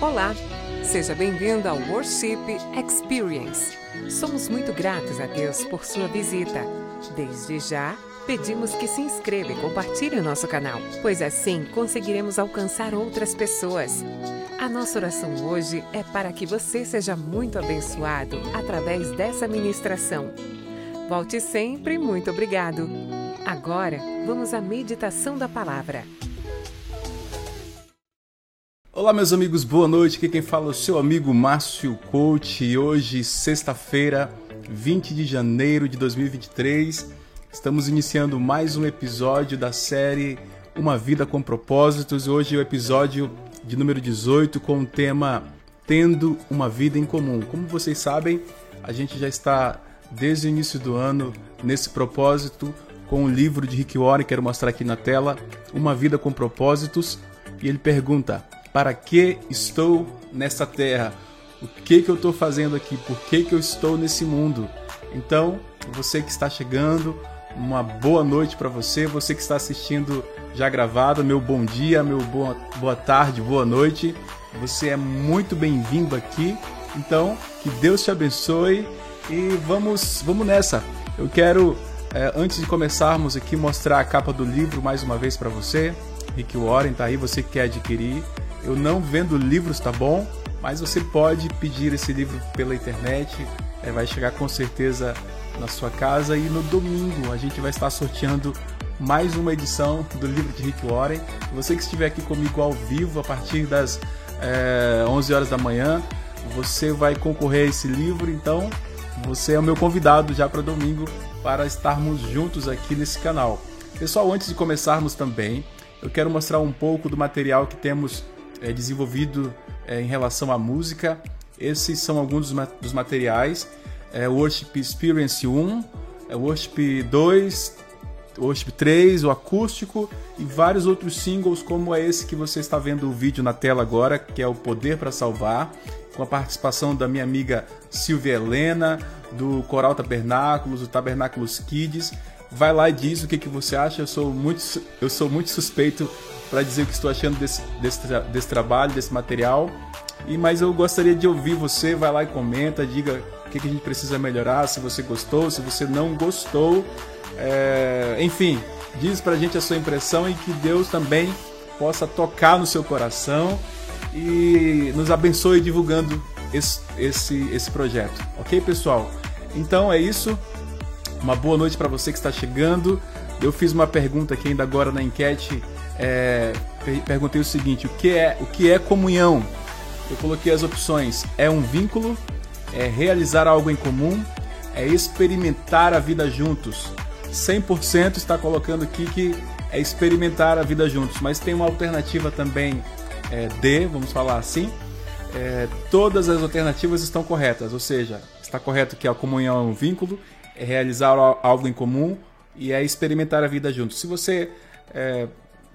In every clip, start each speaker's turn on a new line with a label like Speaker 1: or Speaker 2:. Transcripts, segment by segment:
Speaker 1: Olá, seja bem-vindo ao Worship Experience. Somos muito gratos a Deus por sua visita. Desde já, pedimos que se inscreva e compartilhe o nosso canal, pois assim conseguiremos alcançar outras pessoas. A nossa oração hoje é para que você seja muito abençoado através dessa ministração. Volte sempre, muito obrigado. Agora, vamos à meditação da palavra.
Speaker 2: Olá, meus amigos, boa noite. Aqui quem fala é o seu amigo Márcio Coach. E hoje, sexta-feira, 20 de janeiro de 2023, estamos iniciando mais um episódio da série Uma Vida com Propósitos. Hoje o episódio de número 18 com o tema Tendo uma Vida em Comum. Como vocês sabem, a gente já está desde o início do ano nesse propósito com o livro de Rick Warren, quero mostrar aqui na tela, Uma Vida com Propósitos. E ele pergunta: para que estou nessa terra? O que, que eu estou fazendo aqui? Por que, que eu estou nesse mundo? Então, você que está chegando, uma boa noite para você. Você que está assistindo já gravado, meu bom dia, meu boa, boa tarde, boa noite. Você é muito bem-vindo aqui. Então, que Deus te abençoe e vamos, vamos nessa. Eu quero, é, antes de começarmos aqui, mostrar a capa do livro mais uma vez para você. Rick Warren tá aí, você que quer adquirir. Eu não vendo livros, tá bom? Mas você pode pedir esse livro pela internet, é, vai chegar com certeza na sua casa e no domingo a gente vai estar sorteando mais uma edição do livro de Rick Warren. Você que estiver aqui comigo ao vivo a partir das é, 11 horas da manhã, você vai concorrer a esse livro. Então, você é o meu convidado já para domingo para estarmos juntos aqui nesse canal. Pessoal, antes de começarmos também, eu quero mostrar um pouco do material que temos é, desenvolvido é, em relação à música. Esses são alguns dos, dos materiais. É, Worship Experience 1, é, Worship 2, Worship 3, o acústico e vários outros singles, como é esse que você está vendo o vídeo na tela agora, que é o Poder para Salvar, com a participação da minha amiga Silvia Helena, do Coral Tabernáculos, do Tabernáculos Kids. Vai lá e diz o que, que você acha. Eu sou muito, eu sou muito suspeito para dizer o que estou achando desse, desse, desse trabalho, desse material. E mas eu gostaria de ouvir você, vai lá e comenta, diga o que, que a gente precisa melhorar, se você gostou, se você não gostou, é, enfim, diz para a gente a sua impressão e que Deus também possa tocar no seu coração e nos abençoe divulgando esse, esse, esse projeto, ok, pessoal? Então é isso. Uma boa noite para você que está chegando. Eu fiz uma pergunta aqui ainda agora na enquete é, perguntei o seguinte: o que é o que é comunhão? Eu coloquei as opções: é um vínculo, é realizar algo em comum, é experimentar a vida juntos. 100% está colocando aqui que é experimentar a vida juntos, mas tem uma alternativa também é, D, vamos falar assim. É, todas as alternativas estão corretas, ou seja, está correto que a comunhão é um vínculo, é realizar algo em comum e é experimentar a vida juntos. Se você é,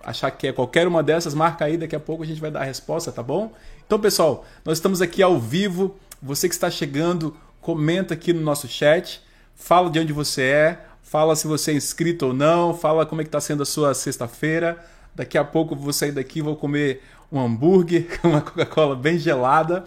Speaker 2: achar que é qualquer uma dessas, marca aí, daqui a pouco a gente vai dar a resposta, tá bom? Então, pessoal, nós estamos aqui ao vivo. Você que está chegando, comenta aqui no nosso chat, fala de onde você é, fala se você é inscrito ou não, fala como é que está sendo a sua sexta-feira. Daqui a pouco eu vou sair daqui vou comer um hambúrguer uma Coca-Cola bem gelada.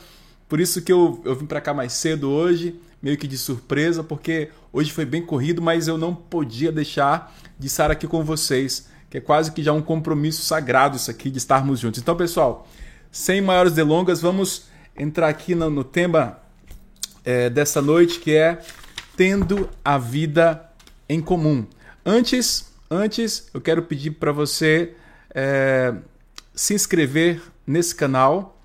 Speaker 2: Por isso que eu, eu vim para cá mais cedo hoje, meio que de surpresa, porque hoje foi bem corrido, mas eu não podia deixar de estar aqui com vocês que é quase que já um compromisso sagrado isso aqui de estarmos juntos. Então, pessoal, sem maiores delongas, vamos entrar aqui no, no tema é, dessa noite que é tendo a vida em comum. Antes, antes, eu quero pedir para você é, se inscrever nesse canal.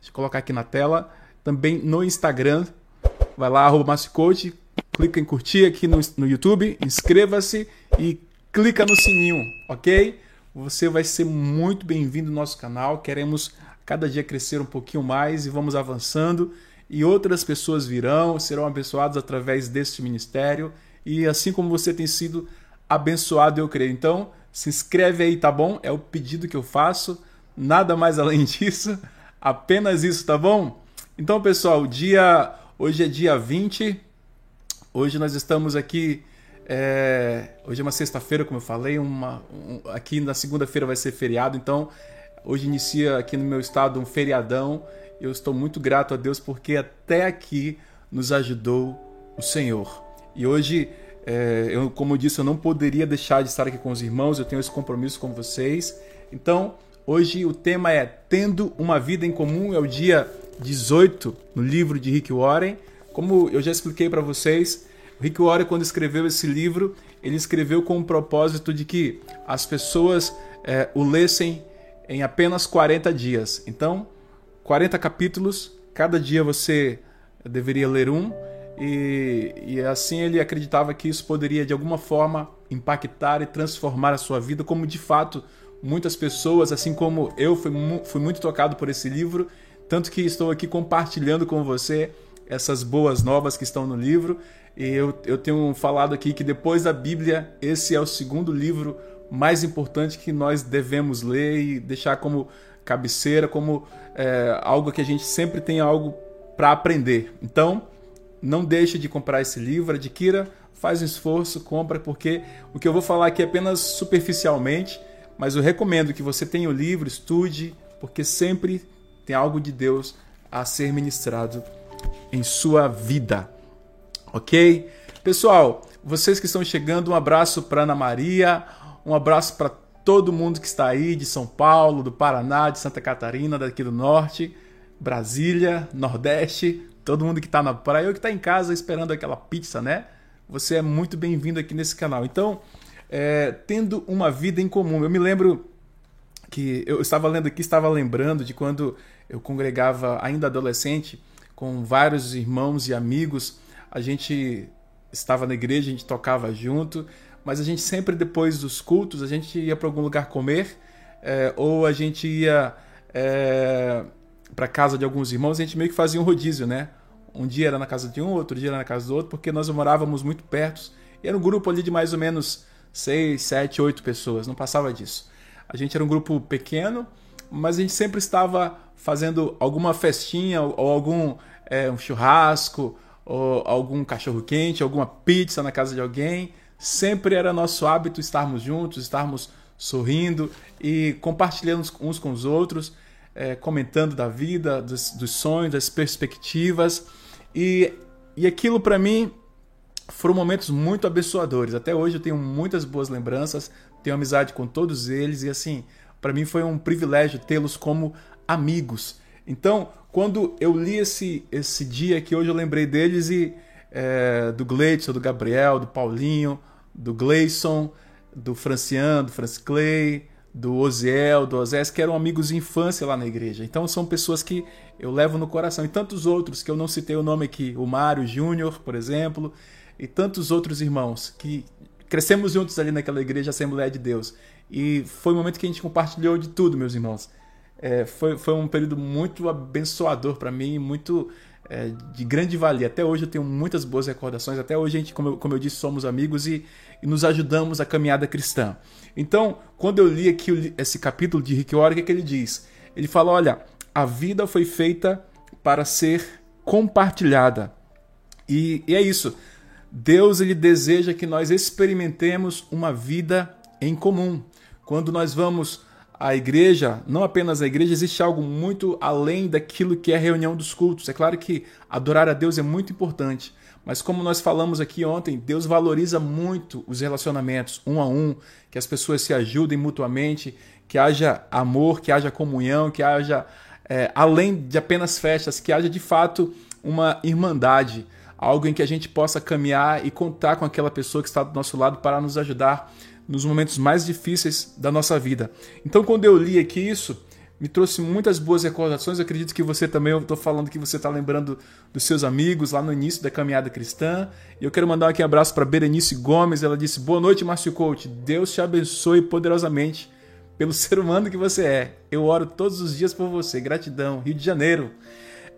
Speaker 2: Deixa eu colocar aqui na tela. Também no Instagram. Vai lá, arroba clica em curtir aqui no, no YouTube, inscreva-se e clica no sininho, ok? Você vai ser muito bem-vindo no nosso canal. Queremos cada dia crescer um pouquinho mais e vamos avançando. E outras pessoas virão, serão abençoadas através deste ministério. E assim como você tem sido abençoado, eu creio. Então, se inscreve aí, tá bom? É o pedido que eu faço. Nada mais além disso. Apenas isso, tá bom? Então, pessoal, dia hoje é dia 20. Hoje nós estamos aqui é, hoje é uma sexta-feira, como eu falei, uma, um, aqui na segunda-feira vai ser feriado, então Hoje inicia aqui no meu estado um feriadão. Eu estou muito grato a Deus porque até aqui nos ajudou o Senhor. E hoje, é, eu, como eu disse, eu não poderia deixar de estar aqui com os irmãos, eu tenho esse compromisso com vocês. Então, hoje o tema é Tendo uma Vida em Comum, é o dia 18 no livro de Rick Warren. Como eu já expliquei para vocês, Rick Warren, quando escreveu esse livro, ele escreveu com o propósito de que as pessoas é, o lessem em apenas 40 dias. Então, 40 capítulos, cada dia você deveria ler um, e, e, assim ele acreditava que isso poderia de alguma forma impactar e transformar a sua vida, como de fato muitas pessoas, assim como eu, fui, fui muito tocado por esse livro, tanto que estou aqui compartilhando com você essas boas novas que estão no livro. E eu, eu tenho falado aqui que depois da Bíblia, esse é o segundo livro mais importante que nós devemos ler e deixar como cabeceira, como é, algo que a gente sempre tem algo para aprender. Então, não deixe de comprar esse livro, adquira, faz um esforço, compra, porque o que eu vou falar aqui é apenas superficialmente, mas eu recomendo que você tenha o livro, estude, porque sempre tem algo de Deus a ser ministrado em sua vida. Ok? Pessoal, vocês que estão chegando, um abraço para Ana Maria, um abraço para todo mundo que está aí de São Paulo, do Paraná, de Santa Catarina, daqui do Norte, Brasília, Nordeste, todo mundo que está na praia ou que está em casa esperando aquela pizza, né? Você é muito bem-vindo aqui nesse canal. Então, é, tendo uma vida em comum. Eu me lembro que eu estava lendo aqui, estava lembrando de quando eu congregava ainda adolescente com vários irmãos e amigos. A gente estava na igreja, a gente tocava junto, mas a gente sempre depois dos cultos a gente ia para algum lugar comer é, ou a gente ia é, para casa de alguns irmãos. A gente meio que fazia um rodízio, né? Um dia era na casa de um, outro dia era na casa do outro, porque nós morávamos muito perto. E era um grupo ali de mais ou menos seis, sete, oito pessoas, não passava disso. A gente era um grupo pequeno, mas a gente sempre estava fazendo alguma festinha ou algum é, um churrasco ou algum cachorro quente, alguma pizza na casa de alguém. Sempre era nosso hábito estarmos juntos, estarmos sorrindo e compartilhando uns com os outros, é, comentando da vida, dos, dos sonhos, das perspectivas. E, e aquilo para mim foram momentos muito abençoadores. Até hoje eu tenho muitas boas lembranças, tenho amizade com todos eles e assim, para mim foi um privilégio tê-los como amigos. Então, quando eu li esse, esse dia que hoje eu lembrei deles e é, do Gleidson, do Gabriel, do Paulinho, do Gleison, do Franciano, do Francis Clay, do Oziel, do Osés, que eram amigos de infância lá na igreja. Então são pessoas que eu levo no coração. E tantos outros que eu não citei o nome aqui, o Mário Júnior, por exemplo, e tantos outros irmãos que crescemos juntos ali naquela igreja Assembleia de Deus. E foi um momento que a gente compartilhou de tudo, meus irmãos. É, foi, foi um período muito abençoador para mim, muito é, de grande valia. Até hoje eu tenho muitas boas recordações. Até hoje a gente, como eu, como eu disse, somos amigos e, e, nos ajudamos a caminhada cristã. Então, quando eu li aqui esse capítulo de Rick Warren, o que, é que ele diz? Ele fala: olha, a vida foi feita para ser compartilhada. E, e é isso. Deus ele deseja que nós experimentemos uma vida em comum. Quando nós vamos à igreja, não apenas à igreja, existe algo muito além daquilo que é a reunião dos cultos. É claro que adorar a Deus é muito importante, mas como nós falamos aqui ontem, Deus valoriza muito os relacionamentos um a um, que as pessoas se ajudem mutuamente, que haja amor, que haja comunhão, que haja, é, além de apenas festas, que haja de fato uma irmandade algo em que a gente possa caminhar e contar com aquela pessoa que está do nosso lado para nos ajudar nos momentos mais difíceis da nossa vida. Então, quando eu li aqui isso, me trouxe muitas boas recordações. Eu acredito que você também, eu estou falando que você está lembrando dos seus amigos lá no início da caminhada cristã. E eu quero mandar aqui um abraço para Berenice Gomes. Ela disse: Boa noite, Márcio Coach. Deus te abençoe poderosamente pelo ser humano que você é. Eu oro todos os dias por você. Gratidão. Rio de Janeiro.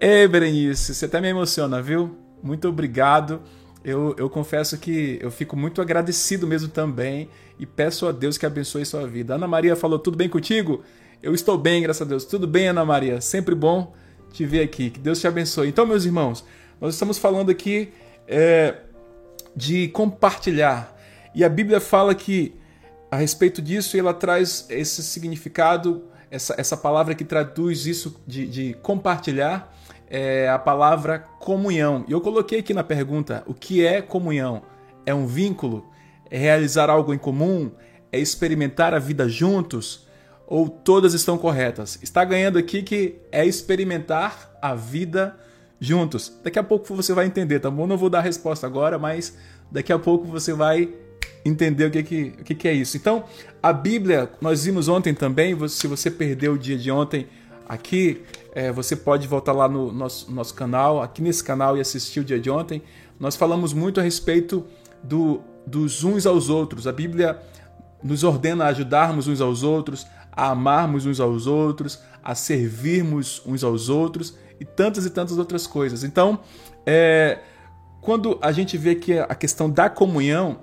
Speaker 2: Ei, Berenice, você até me emociona, viu? muito obrigado. Eu, eu confesso que eu fico muito agradecido mesmo também e peço a Deus que abençoe sua vida. Ana Maria falou: tudo bem contigo? Eu estou bem, graças a Deus. Tudo bem, Ana Maria? Sempre bom te ver aqui. Que Deus te abençoe. Então, meus irmãos, nós estamos falando aqui é, de compartilhar. E a Bíblia fala que, a respeito disso, ela traz esse significado essa, essa palavra que traduz isso de, de compartilhar é a palavra comunhão. E eu coloquei aqui na pergunta: o que é comunhão? É um vínculo? É realizar algo em comum? É experimentar a vida juntos? Ou todas estão corretas? Está ganhando aqui que é experimentar a vida juntos. Daqui a pouco você vai entender, tá bom? Não vou dar a resposta agora, mas daqui a pouco você vai entender o que, que, o que, que é isso. Então, a Bíblia, nós vimos ontem também, se você perdeu o dia de ontem aqui, é, você pode voltar lá no nosso, nosso canal, aqui nesse canal e assistir o dia de ontem. Nós falamos muito a respeito do, dos uns aos outros. A Bíblia nos ordena a ajudarmos uns aos outros, a amarmos uns aos outros, a servirmos uns aos outros e tantas e tantas outras coisas. Então, é, quando a gente vê que a questão da comunhão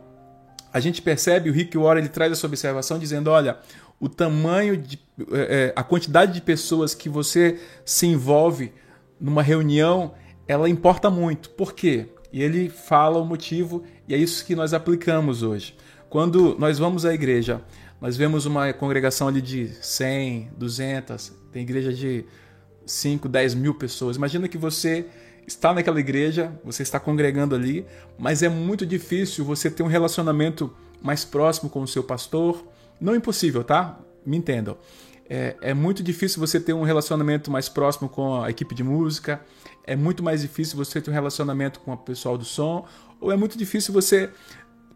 Speaker 2: a gente percebe, o Rick Warren ele traz essa observação dizendo, olha, o tamanho, de, é, é, a quantidade de pessoas que você se envolve numa reunião, ela importa muito. Por quê? E ele fala o motivo, e é isso que nós aplicamos hoje. Quando nós vamos à igreja, nós vemos uma congregação ali de 100, 200, tem igreja de 5, 10 mil pessoas. Imagina que você está naquela igreja, você está congregando ali, mas é muito difícil você ter um relacionamento mais próximo com o seu pastor. Não impossível, tá? Me entendam. É, é, muito difícil você ter um relacionamento mais próximo com a equipe de música, é muito mais difícil você ter um relacionamento com o pessoal do som, ou é muito difícil você,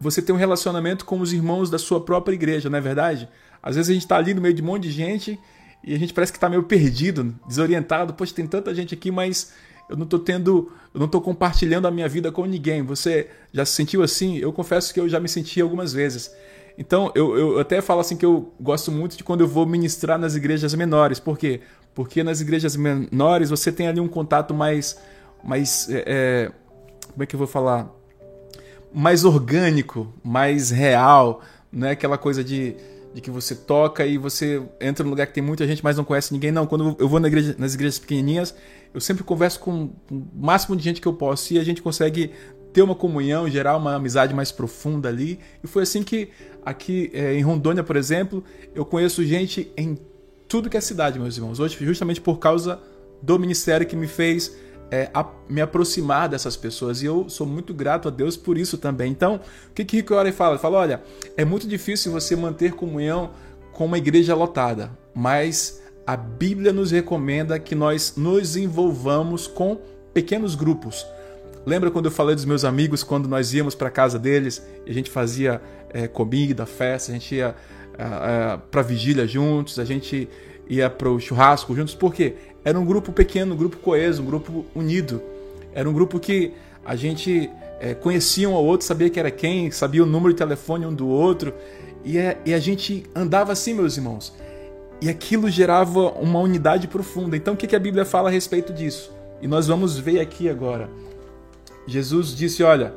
Speaker 2: você ter um relacionamento com os irmãos da sua própria igreja, não é verdade? Às vezes a gente está ali no meio de um monte de gente e a gente parece que está meio perdido, desorientado. Poxa, tem tanta gente aqui, mas eu não estou tendo, eu não estou compartilhando a minha vida com ninguém. Você já se sentiu assim? Eu confesso que eu já me senti algumas vezes. Então, eu, eu até falo assim que eu gosto muito de quando eu vou ministrar nas igrejas menores. Por quê? Porque nas igrejas menores você tem ali um contato mais. mais é, é como é que eu vou falar? Mais orgânico, mais real. Não é aquela coisa de de que você toca e você entra num lugar que tem muita gente, mas não conhece ninguém. Não, quando eu vou na igreja, nas igrejas pequenininhas, eu sempre converso com o máximo de gente que eu posso e a gente consegue ter uma comunhão, gerar uma amizade mais profunda ali. E foi assim que aqui é, em Rondônia, por exemplo, eu conheço gente em tudo que é cidade, meus irmãos. Hoje, justamente por causa do ministério que me fez é, a, me aproximar dessas pessoas. E eu sou muito grato a Deus por isso também. Então, o que, que Rico Ora fala? Ele fala: olha, é muito difícil você manter comunhão com uma igreja lotada, mas a Bíblia nos recomenda que nós nos envolvamos com pequenos grupos. Lembra quando eu falei dos meus amigos, quando nós íamos para casa deles e a gente fazia é, comida, festa, a gente ia é, para vigília juntos, a gente ia para o churrasco juntos, por quê? Era um grupo pequeno, um grupo coeso, um grupo unido. Era um grupo que a gente é, conhecia um ao outro, sabia que era quem, sabia o número de telefone um do outro. E, é, e a gente andava assim, meus irmãos. E aquilo gerava uma unidade profunda. Então, o que, que a Bíblia fala a respeito disso? E nós vamos ver aqui agora. Jesus disse: Olha,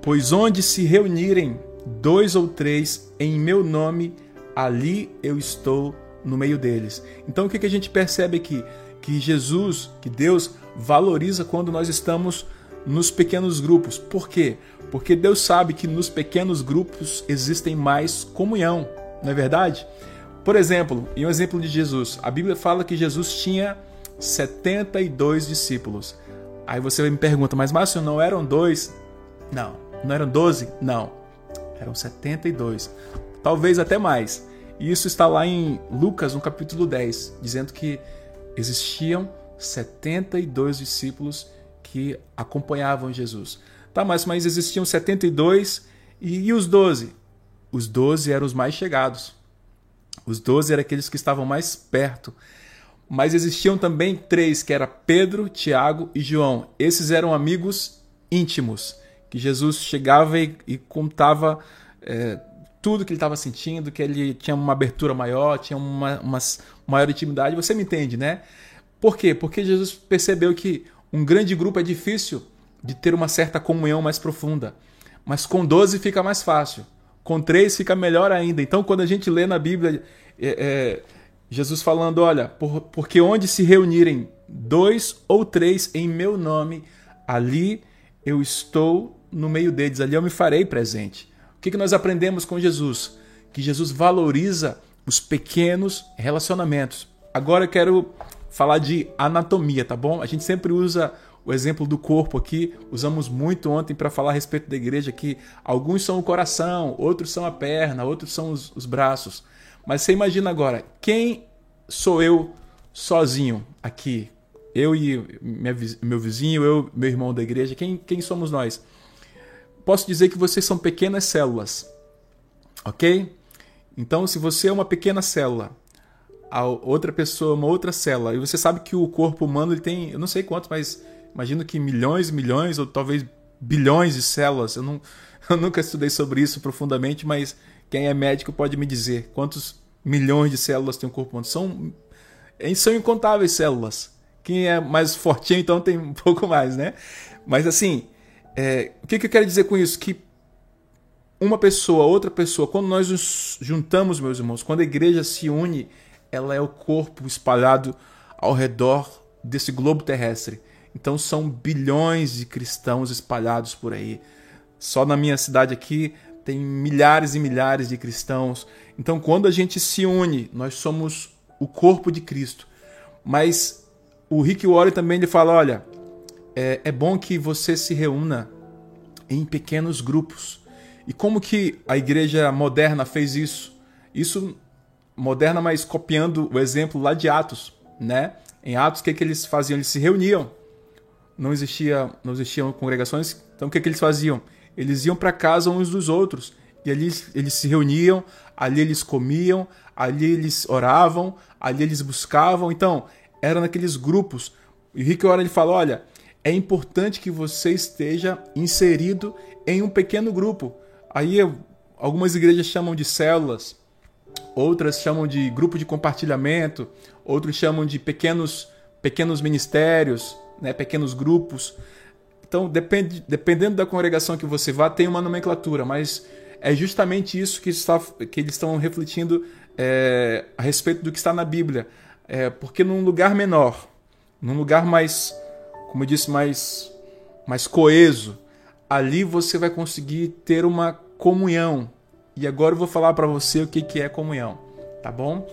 Speaker 2: pois onde se reunirem dois ou três em meu nome, ali eu estou no meio deles. Então, o que, a gente percebe aqui? que Jesus, que Deus valoriza quando nós estamos nos pequenos grupos. Por quê? Porque Deus sabe que nos pequenos grupos existem mais comunhão, não é verdade? Por exemplo, em um exemplo de Jesus, a Bíblia fala que Jesus tinha 72 discípulos. Aí você me pergunta, mas Márcio, não eram dois? Não. Não eram 12? Não. Eram 72. Talvez até mais. E isso está lá em Lucas, no capítulo 10, dizendo que existiam 72 discípulos que acompanhavam Jesus. Tá, mas, mas existiam 72 e, e os 12? Os 12 eram os mais chegados. Os 12 eram aqueles que estavam mais perto. Mas existiam também três, que era Pedro, Tiago e João. Esses eram amigos íntimos, que Jesus chegava e, e contava é, tudo que ele estava sentindo, que ele tinha uma abertura maior, tinha uma, uma maior intimidade. Você me entende, né? Por quê? Porque Jesus percebeu que um grande grupo é difícil de ter uma certa comunhão mais profunda. Mas com 12 fica mais fácil. Com três fica melhor ainda. Então, quando a gente lê na Bíblia é, é, Jesus falando: Olha, por, porque onde se reunirem dois ou três em meu nome, ali eu estou no meio deles, ali eu me farei presente que, que nós aprendemos com Jesus? Que Jesus valoriza os pequenos relacionamentos. Agora eu quero falar de anatomia, tá bom? A gente sempre usa o exemplo do corpo aqui, usamos muito ontem para falar a respeito da igreja que alguns são o coração, outros são a perna, outros são os, os braços. Mas você imagina agora, quem sou eu sozinho aqui? Eu e minha, meu vizinho, eu meu irmão da igreja, quem, quem somos nós? Posso dizer que vocês são pequenas células, ok? Então, se você é uma pequena célula, a outra pessoa é uma outra célula, e você sabe que o corpo humano ele tem, eu não sei quantos, mas imagino que milhões e milhões, ou talvez bilhões de células. Eu, não, eu nunca estudei sobre isso profundamente, mas quem é médico pode me dizer quantos milhões de células tem o corpo humano. São, são incontáveis células. Quem é mais fortinho, então, tem um pouco mais, né? Mas assim, é, o que, que eu quero dizer com isso? Que uma pessoa, outra pessoa, quando nós nos juntamos, meus irmãos, quando a igreja se une, ela é o corpo espalhado ao redor desse globo terrestre. Então são bilhões de cristãos espalhados por aí. Só na minha cidade aqui tem milhares e milhares de cristãos. Então quando a gente se une, nós somos o corpo de Cristo. Mas o Rick Warren também ele fala, olha, é, é bom que você se reúna em pequenos grupos. E como que a igreja moderna fez isso? Isso moderna, mas copiando o exemplo lá de Atos, né? Em Atos, o que, que eles faziam? Eles se reuniam não existia, não existiam congregações, então o que, que eles faziam? Eles iam para casa uns dos outros e ali eles se reuniam, ali eles comiam, ali eles oravam, ali eles buscavam. Então, era naqueles grupos. E Rick Warren ele fala: olha, é importante que você esteja inserido em um pequeno grupo. Aí algumas igrejas chamam de células, outras chamam de grupo de compartilhamento, outros chamam de pequenos pequenos ministérios, né, pequenos grupos. Então, depende, dependendo da congregação que você vá, tem uma nomenclatura, mas é justamente isso que, está, que eles estão refletindo é, a respeito do que está na Bíblia. É, porque num lugar menor, num lugar mais, como eu disse, mais, mais coeso, ali você vai conseguir ter uma comunhão. E agora eu vou falar para você o que, que é comunhão, tá bom?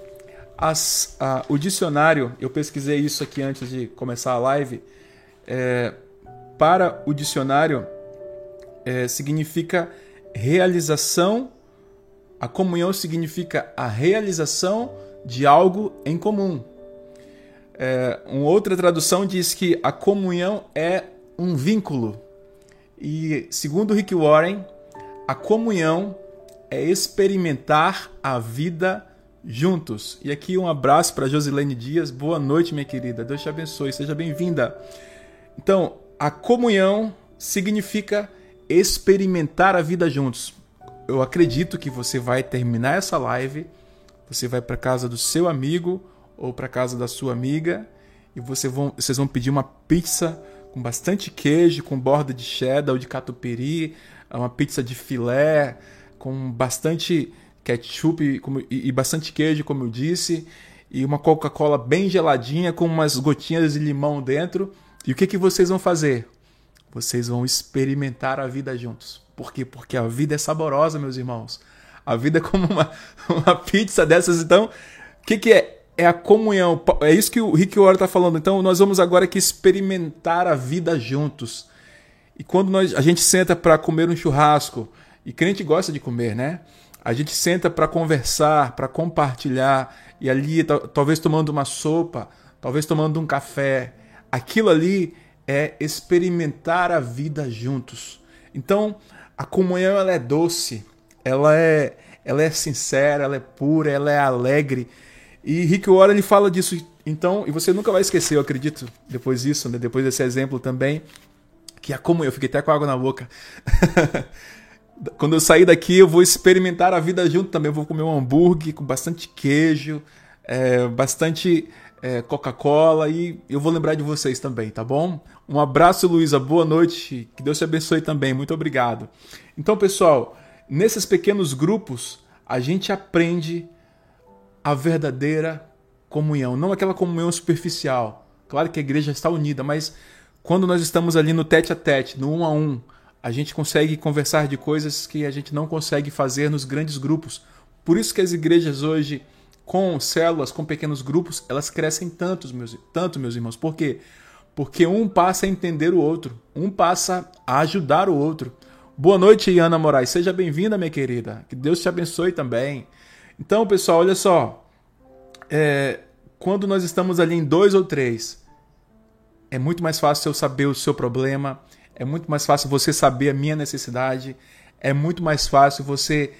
Speaker 2: As, a, o dicionário, eu pesquisei isso aqui antes de começar a live. É, para o dicionário, é, significa realização. A comunhão significa a realização de algo em comum. É, uma outra tradução diz que a comunhão é um vínculo. E segundo Rick Warren, a comunhão é experimentar a vida juntos. E aqui um abraço para Josilene Dias. Boa noite, minha querida. Deus te abençoe. Seja bem-vinda. Então, a comunhão significa experimentar a vida juntos. Eu acredito que você vai terminar essa live, você vai para casa do seu amigo ou para casa da sua amiga e você vão, vocês vão pedir uma pizza com bastante queijo, com borda de cheddar ou de catupiry, uma pizza de filé com bastante ketchup e, e bastante queijo, como eu disse, e uma Coca-Cola bem geladinha com umas gotinhas de limão dentro. E o que, que vocês vão fazer? Vocês vão experimentar a vida juntos. Por quê? Porque a vida é saborosa, meus irmãos. A vida é como uma, uma pizza dessas. Então, o que, que é? É a comunhão. É isso que o Rick Warren está falando. Então, nós vamos agora aqui experimentar a vida juntos. E quando nós, a gente senta para comer um churrasco, e crente gosta de comer, né? A gente senta para conversar, para compartilhar, e ali, talvez tomando uma sopa, talvez tomando um café. Aquilo ali é experimentar a vida juntos. Então, a comunhão ela é doce, ela é, ela é sincera, ela é pura, ela é alegre. E Rick Warren ele fala disso. Então, e você nunca vai esquecer, eu acredito, depois disso, né? depois desse exemplo também, que a comunhão, eu fiquei até com água na boca. Quando eu sair daqui, eu vou experimentar a vida junto também. Eu vou comer um hambúrguer com bastante queijo, é, bastante é, Coca-Cola e eu vou lembrar de vocês também, tá bom? Um abraço, Luísa. Boa noite. Que Deus te abençoe também. Muito obrigado. Então, pessoal, nesses pequenos grupos, a gente aprende a verdadeira comunhão, não aquela comunhão superficial. Claro que a igreja está unida, mas quando nós estamos ali no tete a tete, no um a um, a gente consegue conversar de coisas que a gente não consegue fazer nos grandes grupos. Por isso que as igrejas hoje com células, com pequenos grupos, elas crescem tanto, meus, tanto, meus irmãos. Por quê? Porque um passa a entender o outro, um passa a ajudar o outro. Boa noite, Ana Moraes. Seja bem-vinda, minha querida. Que Deus te abençoe também. Então, pessoal, olha só. É, quando nós estamos ali em dois ou três, é muito mais fácil eu saber o seu problema, é muito mais fácil você saber a minha necessidade, é muito mais fácil você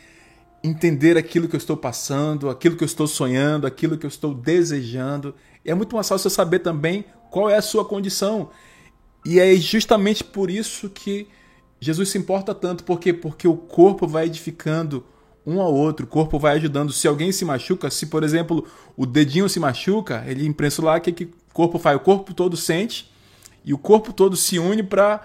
Speaker 2: entender aquilo que eu estou passando, aquilo que eu estou sonhando, aquilo que eu estou desejando. É muito mais fácil saber também qual é a sua condição. E é justamente por isso que Jesus se importa tanto, porque porque o corpo vai edificando um ao outro, o corpo vai ajudando. Se alguém se machuca, se por exemplo o dedinho se machuca, ele imprensa lá que, que o corpo faz? O corpo todo sente e o corpo todo se une para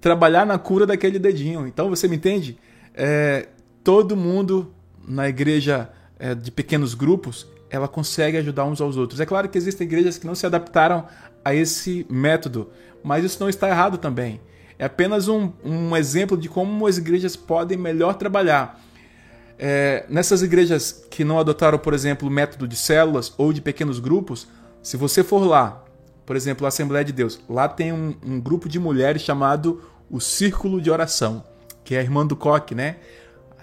Speaker 2: trabalhar na cura daquele dedinho. Então você me entende? É, todo mundo na igreja é, de pequenos grupos, ela consegue ajudar uns aos outros. É claro que existem igrejas que não se adaptaram a esse método, mas isso não está errado também. É apenas um, um exemplo de como as igrejas podem melhor trabalhar. É, nessas igrejas que não adotaram, por exemplo, o método de células ou de pequenos grupos, se você for lá, por exemplo, a Assembleia de Deus, lá tem um, um grupo de mulheres chamado o Círculo de Oração, que é a irmã do Coque, né?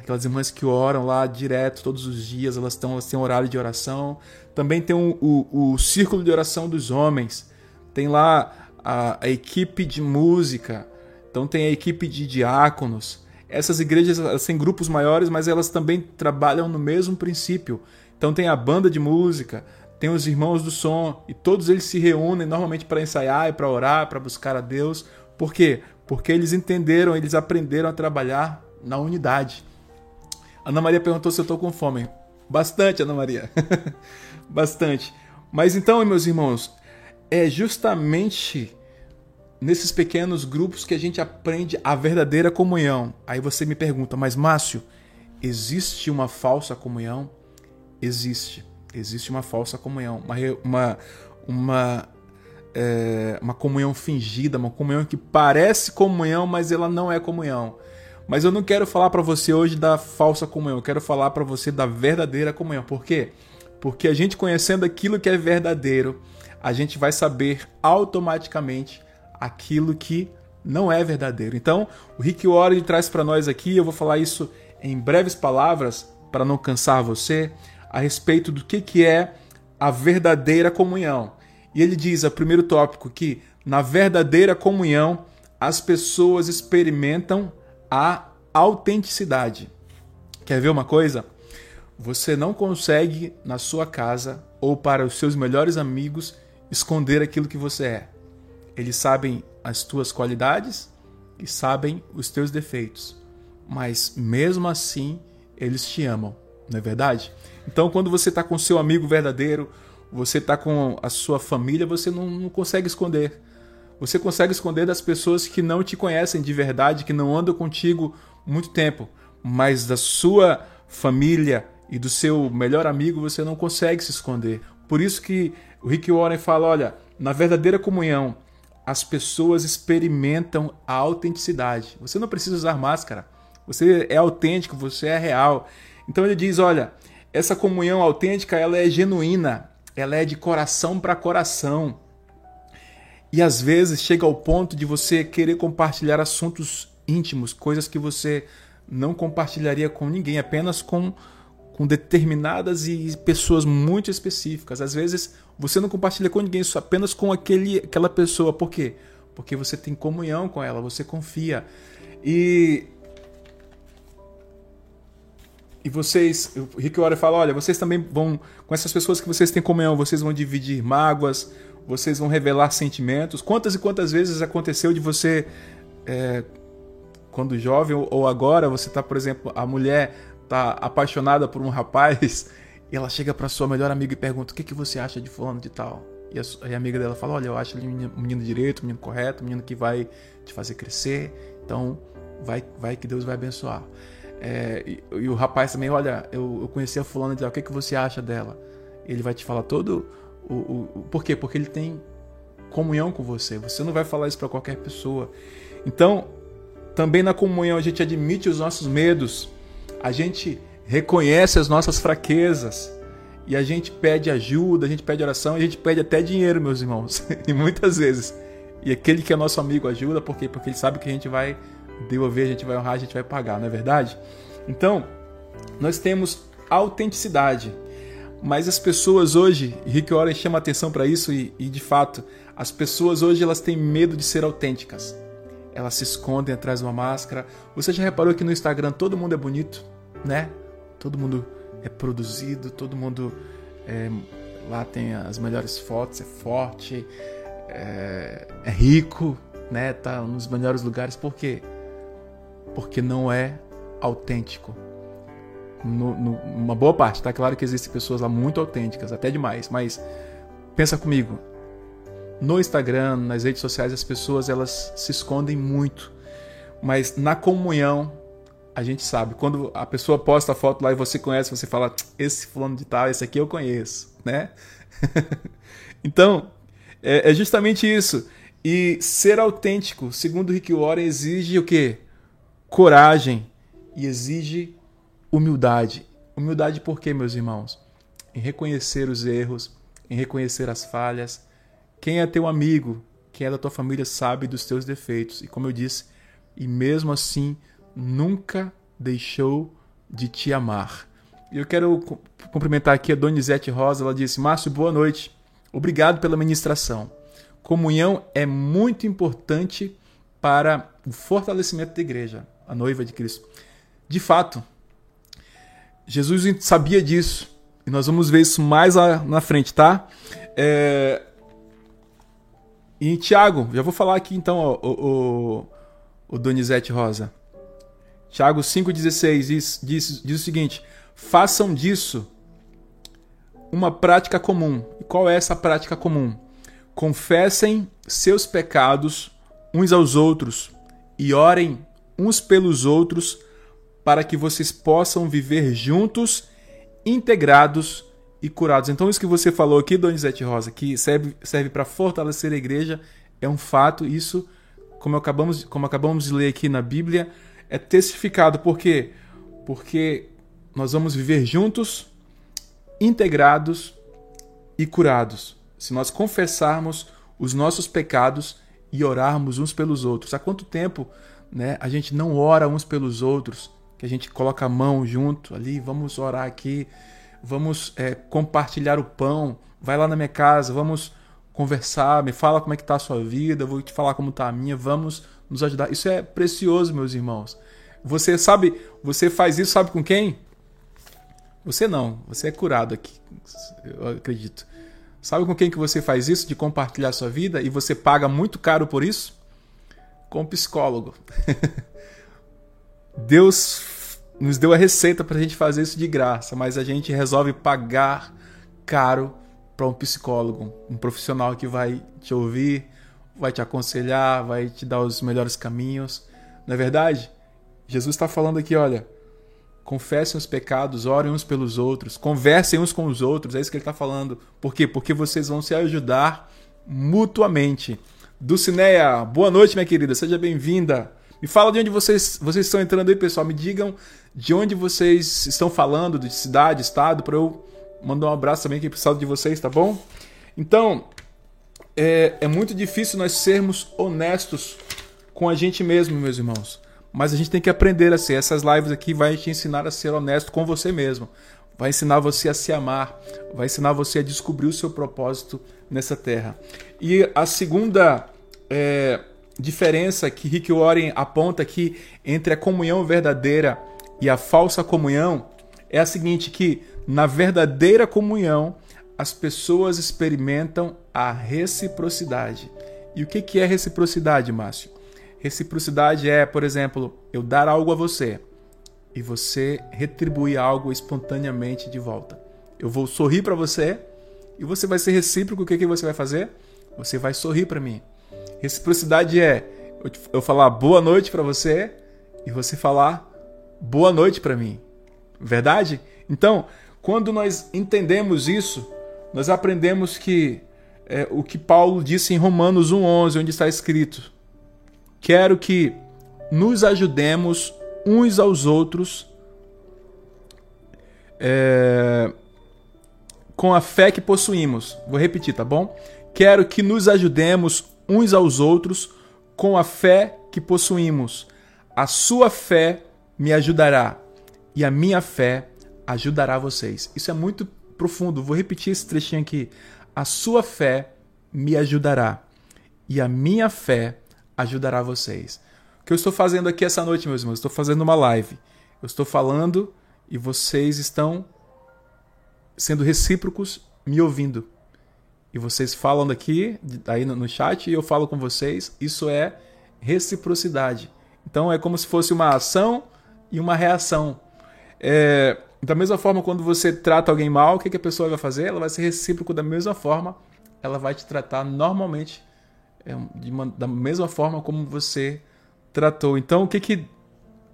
Speaker 2: Aquelas irmãs que oram lá direto, todos os dias, elas, estão, elas têm um horário de oração. Também tem o, o, o Círculo de Oração dos Homens. Tem lá a, a equipe de música. Então tem a equipe de diáconos. Essas igrejas elas têm grupos maiores, mas elas também trabalham no mesmo princípio. Então tem a banda de música, tem os irmãos do som, e todos eles se reúnem normalmente para ensaiar e para orar, para buscar a Deus. Por quê? Porque eles entenderam, eles aprenderam a trabalhar na unidade. Ana Maria perguntou se eu estou com fome. Bastante, Ana Maria. Bastante. Mas então, meus irmãos, é justamente nesses pequenos grupos que a gente aprende a verdadeira comunhão. Aí você me pergunta, mas Márcio, existe uma falsa comunhão? Existe. Existe uma falsa comunhão. Uma, uma, uma é, uma comunhão fingida, uma comunhão que parece comunhão, mas ela não é comunhão. Mas eu não quero falar para você hoje da falsa comunhão, eu quero falar para você da verdadeira comunhão. Por quê? Porque a gente conhecendo aquilo que é verdadeiro, a gente vai saber automaticamente aquilo que não é verdadeiro. Então, o Rick Warren traz para nós aqui, eu vou falar isso em breves palavras para não cansar você, a respeito do que, que é a verdadeira comunhão. E ele diz, o primeiro tópico, que na verdadeira comunhão as pessoas experimentam a autenticidade. Quer ver uma coisa? Você não consegue na sua casa ou para os seus melhores amigos esconder aquilo que você é. Eles sabem as tuas qualidades e sabem os teus defeitos, mas mesmo assim eles te amam, não é verdade? Então, quando você está com seu amigo verdadeiro, você está com a sua família, você não, não consegue esconder. Você consegue esconder das pessoas que não te conhecem de verdade, que não andam contigo muito tempo, mas da sua família e do seu melhor amigo você não consegue se esconder. Por isso que o Rick Warren fala, olha, na verdadeira comunhão, as pessoas experimentam a autenticidade. Você não precisa usar máscara. Você é autêntico, você é real. Então ele diz, olha, essa comunhão autêntica, ela é genuína, ela é de coração para coração. E às vezes chega ao ponto de você querer compartilhar assuntos íntimos, coisas que você não compartilharia com ninguém, apenas com, com determinadas e pessoas muito específicas. Às vezes você não compartilha com ninguém, só apenas com aquele, aquela pessoa. Por quê? Porque você tem comunhão com ela, você confia. E e vocês, o Rick Warren fala, olha, vocês também vão, com essas pessoas que vocês têm comunhão, vocês vão dividir mágoas, vocês vão revelar sentimentos. Quantas e quantas vezes aconteceu de você, é, quando jovem ou agora, você tá, por exemplo, a mulher tá apaixonada por um rapaz e ela chega para sua melhor amiga e pergunta: o que, que você acha de fulano de tal? E a, a amiga dela fala: olha, eu acho ele um menino direito, um menino correto, um menino que vai te fazer crescer. Então, vai, vai que Deus vai abençoar. É, e, e, o rapaz também, olha, eu, eu conheci a fulana de o que, que você acha dela? Ele vai te falar todo o, o, por quê? Porque ele tem comunhão com você. Você não vai falar isso para qualquer pessoa. Então, também na comunhão a gente admite os nossos medos, a gente reconhece as nossas fraquezas e a gente pede ajuda, a gente pede oração, a gente pede até dinheiro, meus irmãos, e muitas vezes. E aquele que é nosso amigo ajuda, por quê? Porque ele sabe que a gente vai devolver, a gente vai honrar, a gente vai pagar, não é verdade? Então, nós temos autenticidade. Mas as pessoas hoje, Rick Warren chama atenção para isso e, e, de fato, as pessoas hoje elas têm medo de ser autênticas. Elas se escondem atrás de uma máscara. Você já reparou que no Instagram todo mundo é bonito, né? Todo mundo é produzido, todo mundo é, lá tem as melhores fotos, é forte, é, é rico, né? Tá nos melhores lugares. Por quê? Porque não é autêntico. No, no, uma boa parte, tá claro que existem pessoas lá muito autênticas, até demais, mas pensa comigo. No Instagram, nas redes sociais, as pessoas elas se escondem muito, mas na comunhão a gente sabe. Quando a pessoa posta a foto lá e você conhece, você fala: esse fulano de tal, esse aqui eu conheço, né? então é, é justamente isso. E ser autêntico, segundo Rick Warren, exige o quê? Coragem e exige humildade. Humildade por quê, meus irmãos? Em reconhecer os erros, em reconhecer as falhas. Quem é teu amigo, quem é da tua família sabe dos teus defeitos. E como eu disse, e mesmo assim nunca deixou de te amar. Eu quero cumprimentar aqui a Donizete Rosa. Ela disse: Márcio, boa noite. Obrigado pela ministração. Comunhão é muito importante para o fortalecimento da igreja, a noiva de Cristo. De fato, Jesus sabia disso. E nós vamos ver isso mais na frente, tá? É... E Tiago, já vou falar aqui então, ó, o, o, o Donizete Rosa. Tiago 5,16 diz, diz, diz o seguinte: façam disso uma prática comum. E qual é essa prática comum? Confessem seus pecados uns aos outros e orem uns pelos outros para que vocês possam viver juntos, integrados e curados. Então, isso que você falou aqui, Donizete Rosa, que serve, serve para fortalecer a igreja, é um fato. Isso, como acabamos, como acabamos de ler aqui na Bíblia, é testificado. Por quê? Porque nós vamos viver juntos, integrados e curados. Se nós confessarmos os nossos pecados e orarmos uns pelos outros. Há quanto tempo né, a gente não ora uns pelos outros? Que a gente coloca a mão junto ali, vamos orar aqui, vamos é, compartilhar o pão, vai lá na minha casa, vamos conversar, me fala como é que está a sua vida, vou te falar como está a minha, vamos nos ajudar. Isso é precioso, meus irmãos. Você sabe, você faz isso, sabe com quem? Você não, você é curado aqui, eu acredito. Sabe com quem que você faz isso, de compartilhar a sua vida, e você paga muito caro por isso? Com um psicólogo. Deus nos deu a receita para a gente fazer isso de graça, mas a gente resolve pagar caro para um psicólogo, um profissional que vai te ouvir, vai te aconselhar, vai te dar os melhores caminhos. Não é verdade? Jesus está falando aqui, olha, confessem os pecados, orem uns pelos outros, conversem uns com os outros, é isso que ele está falando. Por quê? Porque vocês vão se ajudar mutuamente. Dulcineia, boa noite, minha querida, seja bem-vinda. Me fala de onde vocês, vocês estão entrando aí, pessoal. Me digam de onde vocês estão falando, de cidade, estado, para eu mandar um abraço também aqui pro estado de vocês, tá bom? Então, é, é muito difícil nós sermos honestos com a gente mesmo, meus irmãos. Mas a gente tem que aprender a ser. Essas lives aqui vai te ensinar a ser honesto com você mesmo. Vai ensinar você a se amar. Vai ensinar você a descobrir o seu propósito nessa terra. E a segunda é, diferença que Rick Warren aponta aqui entre a comunhão verdadeira e a falsa comunhão é a seguinte que na verdadeira comunhão as pessoas experimentam a reciprocidade. E o que é reciprocidade, Márcio? Reciprocidade é, por exemplo, eu dar algo a você e você retribuir algo espontaneamente de volta. Eu vou sorrir para você e você vai ser recíproco. O que, que você vai fazer? Você vai sorrir para mim. Reciprocidade é eu falar boa noite para você e você falar boa noite para mim. Verdade? Então, quando nós entendemos isso, nós aprendemos que é, o que Paulo disse em Romanos 1,11, onde está escrito: Quero que nos ajudemos uns aos outros. É, com a fé que possuímos. Vou repetir, tá bom? Quero que nos ajudemos uns aos outros com a fé que possuímos. A sua fé me ajudará e a minha fé ajudará vocês. Isso é muito profundo. Vou repetir esse trechinho aqui. A sua fé me ajudará e a minha fé ajudará vocês. O que eu estou fazendo aqui essa noite, meus irmãos? Estou fazendo uma live. Eu estou falando e vocês estão sendo recíprocos me ouvindo. E vocês falam daqui, aí no chat, e eu falo com vocês. Isso é reciprocidade. Então é como se fosse uma ação e uma reação. É, da mesma forma, quando você trata alguém mal, o que, que a pessoa vai fazer? Ela vai ser recíproco da mesma forma. Ela vai te tratar normalmente, é, uma, da mesma forma como você tratou. Então, o que, que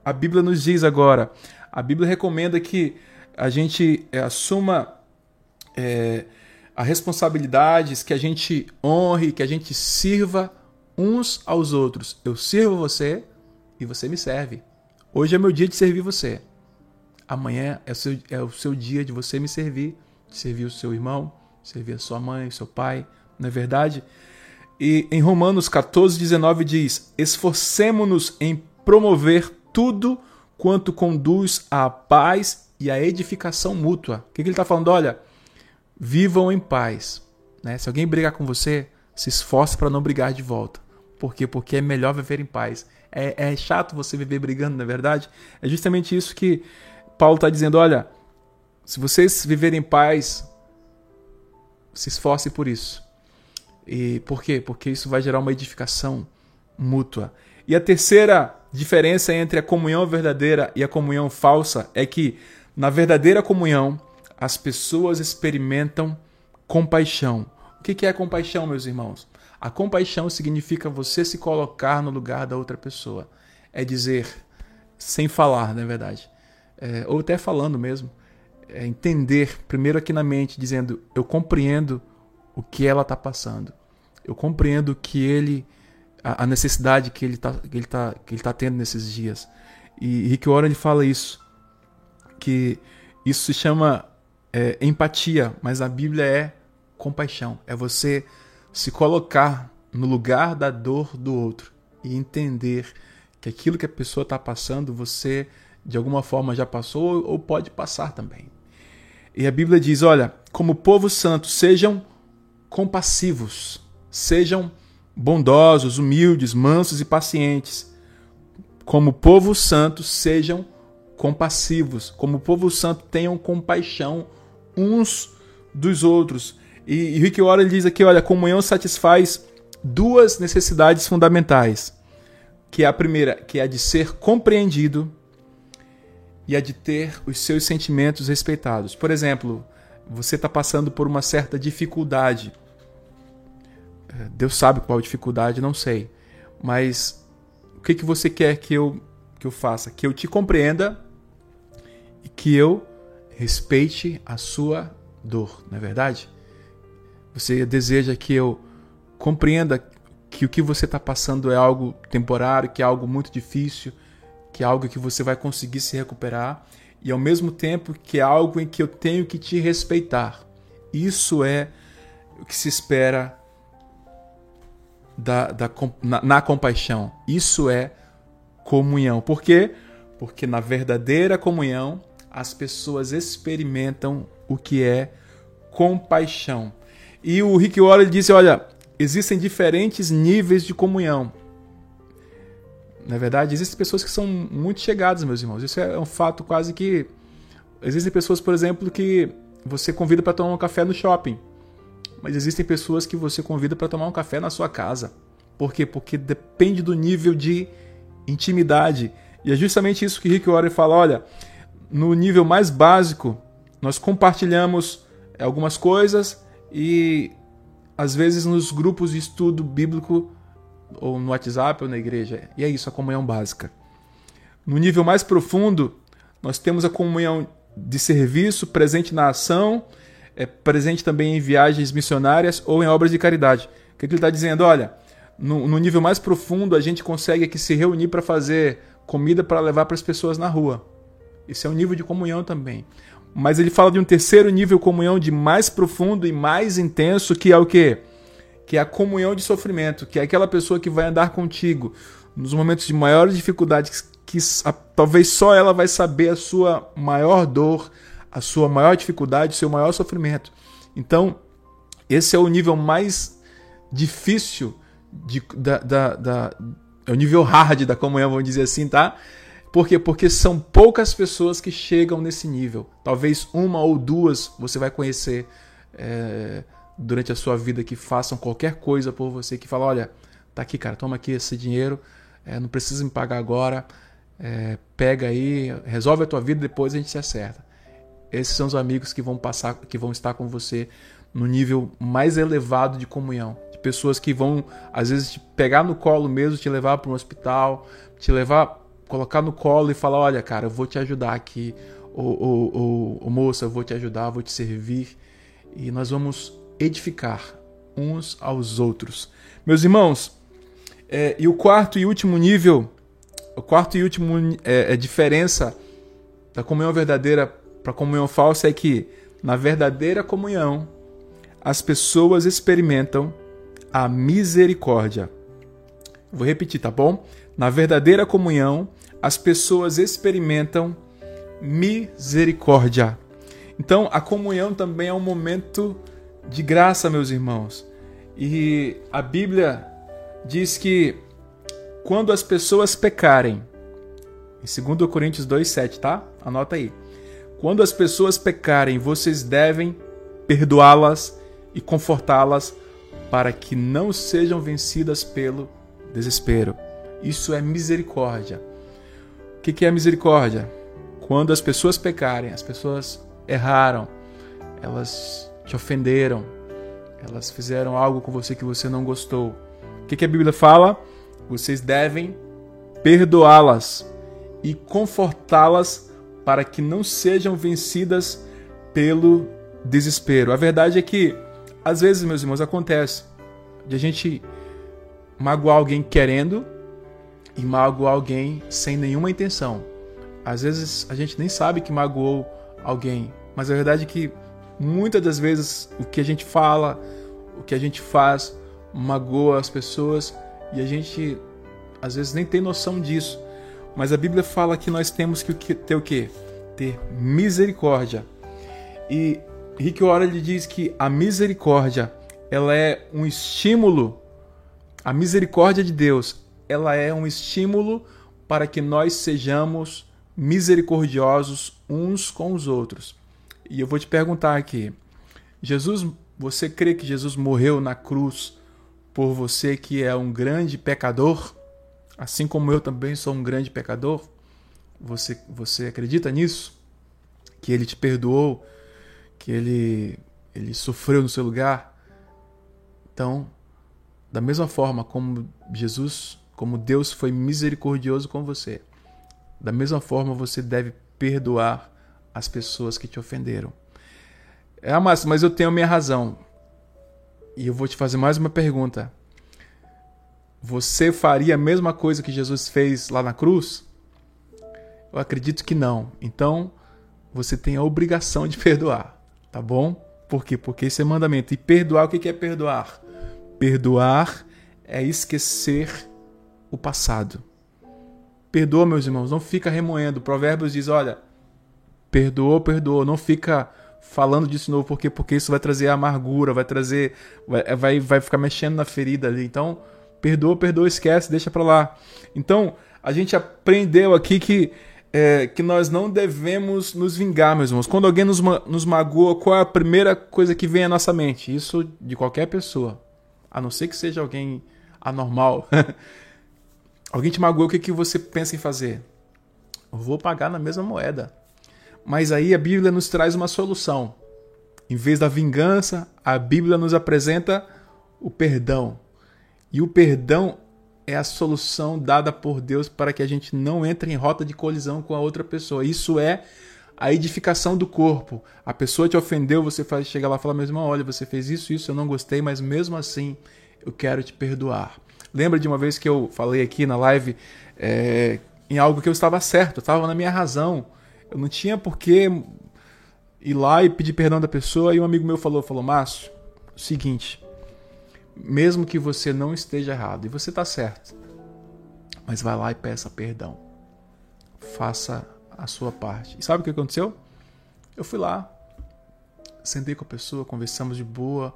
Speaker 2: a Bíblia nos diz agora? A Bíblia recomenda que a gente é, assuma é, as responsabilidades, que a gente honre, que a gente sirva uns aos outros. Eu sirvo você e você me serve. Hoje é meu dia de servir você. Amanhã é o seu, é o seu dia de você me servir, servir o seu irmão, servir a sua mãe, seu pai, não é verdade? E em Romanos 14, 19 diz: Esforcemo-nos em promover tudo quanto conduz à paz e à edificação mútua. O que, que ele está falando? Olha, vivam em paz. Né? Se alguém brigar com você, se esforce para não brigar de volta. Por quê? Porque é melhor viver em paz. É, é chato você viver brigando, na é verdade? É justamente isso que Paulo está dizendo: olha, se vocês viverem em paz, se esforcem por isso. E por quê? Porque isso vai gerar uma edificação mútua. E a terceira diferença entre a comunhão verdadeira e a comunhão falsa é que na verdadeira comunhão as pessoas experimentam compaixão. O que é compaixão, meus irmãos? A compaixão significa você se colocar no lugar da outra pessoa. É dizer, sem falar, na verdade, é, ou até falando mesmo, é entender primeiro aqui na mente, dizendo: eu compreendo o que ela está passando, eu compreendo que ele a, a necessidade que ele está que ele tá, que ele tá tendo nesses dias. E Rick Warren ele fala isso, que isso se chama é, empatia, mas a Bíblia é compaixão, é você se colocar no lugar da dor do outro e entender que aquilo que a pessoa está passando você de alguma forma já passou ou pode passar também. E a Bíblia diz: olha, como povo santo, sejam compassivos, sejam bondosos, humildes, mansos e pacientes. Como povo santo, sejam compassivos. Como povo santo, tenham compaixão uns dos outros. E, e Rick Warren diz aqui: olha, a comunhão satisfaz duas necessidades fundamentais. Que é a primeira, que é a de ser compreendido e a de ter os seus sentimentos respeitados. Por exemplo, você está passando por uma certa dificuldade. É, Deus sabe qual dificuldade, não sei. Mas o que, que você quer que eu, que eu faça? Que eu te compreenda e que eu respeite a sua dor, não é verdade? Você deseja que eu compreenda que o que você está passando é algo temporário, que é algo muito difícil, que é algo que você vai conseguir se recuperar e ao mesmo tempo que é algo em que eu tenho que te respeitar. Isso é o que se espera da, da na, na compaixão. Isso é comunhão. Por quê? Porque na verdadeira comunhão as pessoas experimentam o que é compaixão. E o Rick Warren disse: olha, existem diferentes níveis de comunhão. Na verdade, existem pessoas que são muito chegadas, meus irmãos. Isso é um fato quase que. Existem pessoas, por exemplo, que você convida para tomar um café no shopping. Mas existem pessoas que você convida para tomar um café na sua casa. Por quê? Porque depende do nível de intimidade. E é justamente isso que Rick Warren fala: olha, no nível mais básico, nós compartilhamos algumas coisas e às vezes nos grupos de estudo bíblico ou no WhatsApp ou na igreja. E é isso, a comunhão básica. No nível mais profundo, nós temos a comunhão de serviço presente na ação, é presente também em viagens missionárias ou em obras de caridade. O que ele está dizendo? Olha, no, no, nível mais profundo, a gente consegue aqui se reunir para fazer comida para levar para as pessoas na rua. Esse é um nível de comunhão também. Mas ele fala de um terceiro nível de comunhão de mais profundo e mais intenso, que é o quê? Que é a comunhão de sofrimento, que é aquela pessoa que vai andar contigo nos momentos de maiores dificuldades, que, que a, talvez só ela vai saber a sua maior dor, a sua maior dificuldade, o seu maior sofrimento. Então, esse é o nível mais difícil de, da, da, da, é o nível hard da comunhão, vamos dizer assim, tá? Por quê? Porque são poucas pessoas que chegam nesse nível. Talvez uma ou duas você vai conhecer é, durante a sua vida que façam qualquer coisa por você, que falam, olha, tá aqui, cara, toma aqui esse dinheiro, é, não precisa me pagar agora, é, pega aí, resolve a tua vida, depois a gente se acerta. Esses são os amigos que vão passar, que vão estar com você no nível mais elevado de comunhão. De pessoas que vão, às vezes, te pegar no colo mesmo, te levar para um hospital, te levar, colocar no colo e falar: olha, cara, eu vou te ajudar aqui, ou, ou, moça, eu vou te ajudar, vou te servir. E nós vamos edificar uns aos outros. Meus irmãos, é, e o quarto e último nível, o quarto e último é, é diferença da comunhão verdadeira para a comunhão falsa é que na verdadeira comunhão as pessoas experimentam a misericórdia. Vou repetir, tá bom? Na verdadeira comunhão, as pessoas experimentam misericórdia. Então, a comunhão também é um momento de graça, meus irmãos. E a Bíblia diz que quando as pessoas pecarem, em 2 Coríntios 2,7, tá? Anota aí. Quando as pessoas pecarem, vocês devem perdoá-las e confortá-las para que não sejam vencidas pelo desespero. Isso é misericórdia. O que é misericórdia? Quando as pessoas pecarem, as pessoas erraram, elas te ofenderam, elas fizeram algo com você que você não gostou. O que a Bíblia fala? Vocês devem perdoá-las e confortá-las para que não sejam vencidas pelo desespero. A verdade é que às vezes, meus irmãos, acontece de a gente magoar alguém querendo e magoar alguém sem nenhuma intenção. Às vezes a gente nem sabe que magoou alguém, mas a verdade é que muitas das vezes o que a gente fala, o que a gente faz, magoa as pessoas e a gente às vezes nem tem noção disso. Mas a Bíblia fala que nós temos que ter o quê? Ter misericórdia. E Rick Warren diz que a misericórdia ela é um estímulo, a misericórdia de Deus ela é um estímulo para que nós sejamos misericordiosos uns com os outros. E eu vou te perguntar aqui, Jesus, você crê que Jesus morreu na cruz por você que é um grande pecador, assim como eu também sou um grande pecador? Você você acredita nisso? Que ele te perdoou? que ele, ele sofreu no seu lugar. Então, da mesma forma como Jesus, como Deus foi misericordioso com você, da mesma forma você deve perdoar as pessoas que te ofenderam. É, mas, mas eu tenho minha razão. E eu vou te fazer mais uma pergunta. Você faria a mesma coisa que Jesus fez lá na cruz? Eu acredito que não. Então, você tem a obrigação de perdoar. Tá bom? Por quê? Porque esse é mandamento. E perdoar, o que é perdoar? Perdoar é esquecer o passado. Perdoa, meus irmãos, não fica remoendo. Provérbios diz: olha, perdoou, perdoou, não fica falando disso de novo, porque porque isso vai trazer amargura, vai trazer vai, vai, vai ficar mexendo na ferida ali. Então, perdoa, perdoa, esquece, deixa para lá. Então, a gente aprendeu aqui que é, que nós não devemos nos vingar, meus irmãos. Quando alguém nos, nos magoa, qual é a primeira coisa que vem à nossa mente? Isso de qualquer pessoa. A não ser que seja alguém anormal. alguém te magoou, o que, que você pensa em fazer? Vou pagar na mesma moeda. Mas aí a Bíblia nos traz uma solução. Em vez da vingança, a Bíblia nos apresenta o perdão. E o perdão é a solução dada por Deus para que a gente não entre em rota de colisão com a outra pessoa. Isso é a edificação do corpo. A pessoa te ofendeu, você faz, chega lá e fala, meu irmão, olha, você fez isso, isso, eu não gostei, mas mesmo assim eu quero te perdoar. Lembra de uma vez que eu falei aqui na live é, em algo que eu estava certo, eu estava na minha razão. Eu não tinha por que ir lá e pedir perdão da pessoa. E um amigo meu falou, falou, Márcio, seguinte, mesmo que você não esteja errado, e você está certo, mas vai lá e peça perdão. Faça a sua parte. E sabe o que aconteceu? Eu fui lá, sentei com a pessoa, conversamos de boa,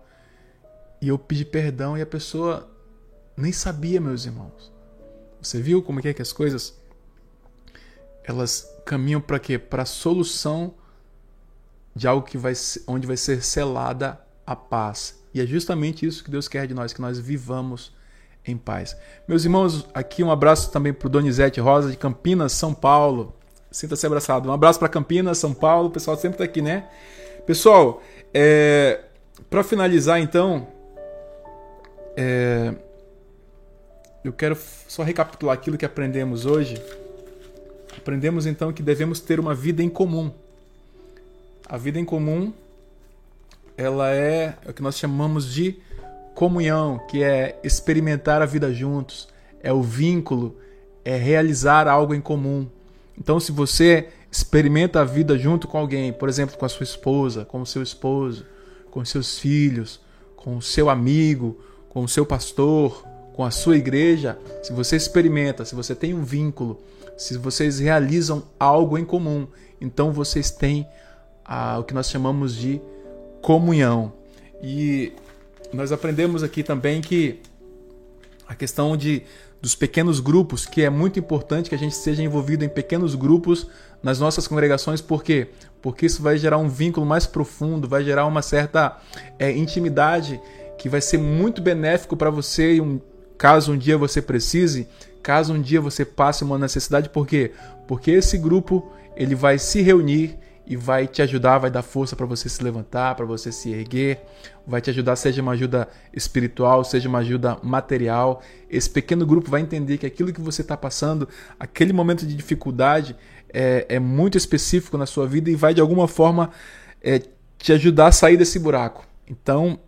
Speaker 2: e eu pedi perdão e a pessoa nem sabia, meus irmãos. Você viu como é que as coisas elas caminham para quê? Para a solução de algo que vai onde vai ser selada a paz. E é justamente isso que Deus quer de nós, que nós vivamos em paz. Meus irmãos, aqui um abraço também para o Donizete Rosa de Campinas, São Paulo. Sinta-se abraçado. Um abraço para Campinas, São Paulo. O pessoal sempre está aqui, né? Pessoal, é, para finalizar então, é, eu quero só recapitular aquilo que aprendemos hoje. Aprendemos então que devemos ter uma vida em comum. A vida em comum, ela é o que nós chamamos de comunhão, que é experimentar a vida juntos, é o vínculo, é realizar algo em comum. Então, se você experimenta a vida junto com alguém, por exemplo, com a sua esposa, com o seu esposo, com seus filhos, com o seu amigo, com o seu pastor, com a sua igreja, se você experimenta, se você tem um vínculo, se vocês realizam algo em comum, então vocês têm ah, o que nós chamamos de comunhão. E nós aprendemos aqui também que a questão de dos pequenos grupos, que é muito importante que a gente seja envolvido em pequenos grupos nas nossas congregações, por quê? Porque isso vai gerar um vínculo mais profundo, vai gerar uma certa é, intimidade que vai ser muito benéfico para você e um, caso um dia você precise, caso um dia você passe uma necessidade, por quê? Porque esse grupo ele vai se reunir e vai te ajudar, vai dar força para você se levantar, para você se erguer, vai te ajudar, seja uma ajuda espiritual, seja uma ajuda material. Esse pequeno grupo vai entender que aquilo que você está passando, aquele momento de dificuldade, é, é, muito específico na sua vida e vai de alguma forma é, te ajudar a sair desse buraco. Então,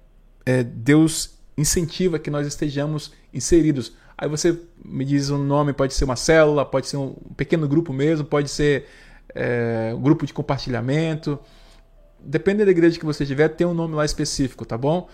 Speaker 2: é, Deus incentiva que nós estejamos inseridos. Aí você me diz um nome, pode ser uma célula, pode ser um pequeno grupo mesmo, pode ser é, um grupo de compartilhamento. Depende da igreja que você tiver, tem um nome lá específico, tá bom?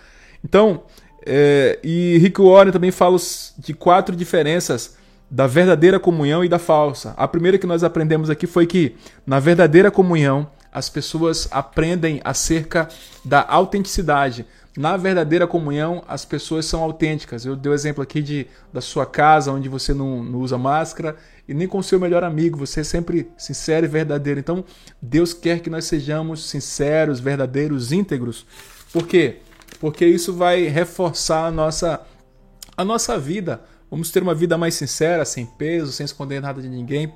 Speaker 2: Então, é, e Rick Warren também fala de quatro diferenças da verdadeira comunhão e da falsa. A primeira que nós aprendemos aqui foi que na verdadeira comunhão as pessoas aprendem acerca da autenticidade. Na verdadeira comunhão, as pessoas são autênticas. Eu dei o exemplo aqui de, da sua casa, onde você não, não usa máscara, e nem com o seu melhor amigo, você é sempre sincero e verdadeiro. Então, Deus quer que nós sejamos sinceros, verdadeiros, íntegros. Por quê? Porque isso vai reforçar a nossa, a nossa vida. Vamos ter uma vida mais sincera, sem peso, sem esconder nada de ninguém.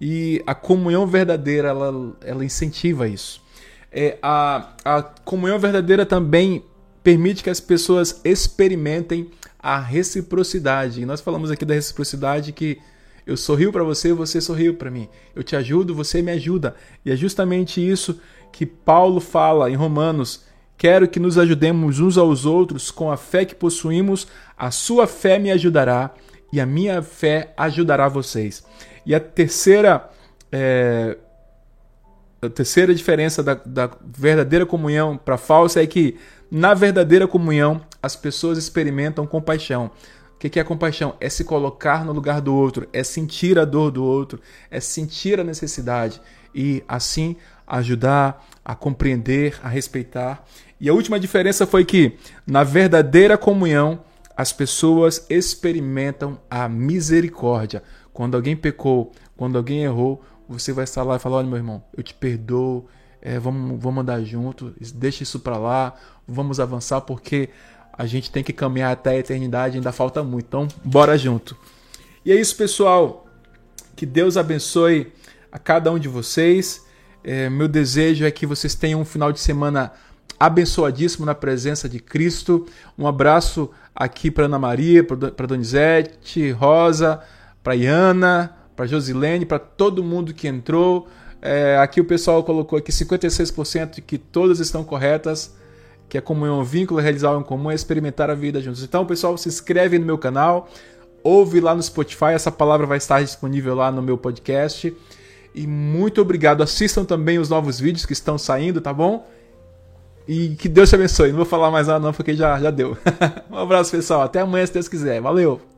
Speaker 2: E a comunhão verdadeira, ela, ela incentiva isso. É, a, a comunhão verdadeira também permite que as pessoas experimentem a reciprocidade. E nós falamos aqui da reciprocidade que eu sorrio para você, você sorriu para mim. Eu te ajudo, você me ajuda. E é justamente isso que Paulo fala em Romanos. Quero que nos ajudemos uns aos outros com a fé que possuímos. A sua fé me ajudará e a minha fé ajudará vocês. E a terceira, é, a terceira diferença da, da verdadeira comunhão para falsa é que na verdadeira comunhão, as pessoas experimentam compaixão. O que é compaixão? É se colocar no lugar do outro, é sentir a dor do outro, é sentir a necessidade e assim ajudar a compreender, a respeitar. E a última diferença foi que na verdadeira comunhão as pessoas experimentam a misericórdia. Quando alguém pecou, quando alguém errou, você vai estar lá e falar: Olha, meu irmão, eu te perdoo, é, vamos, vamos andar junto, deixa isso para lá, vamos avançar porque a gente tem que caminhar até a eternidade, ainda falta muito. Então, bora junto. E é isso, pessoal. Que Deus abençoe a cada um de vocês. É, meu desejo é que vocês tenham um final de semana abençoadíssimo na presença de Cristo. Um abraço aqui para Ana Maria, para Donizete, Rosa, para Iana, para Josilene, para todo mundo que entrou. É, aqui o pessoal colocou aqui 56% de que todas estão corretas que é comunhão, um vínculo, realizar em comum, é experimentar a vida juntos. Então, pessoal, se inscreve no meu canal, ouve lá no Spotify, essa palavra vai estar disponível lá no meu podcast. E muito obrigado. Assistam também os novos vídeos que estão saindo, tá bom? E que Deus te abençoe. Não vou falar mais nada não, porque já, já deu. um abraço, pessoal. Até amanhã, se Deus quiser. Valeu!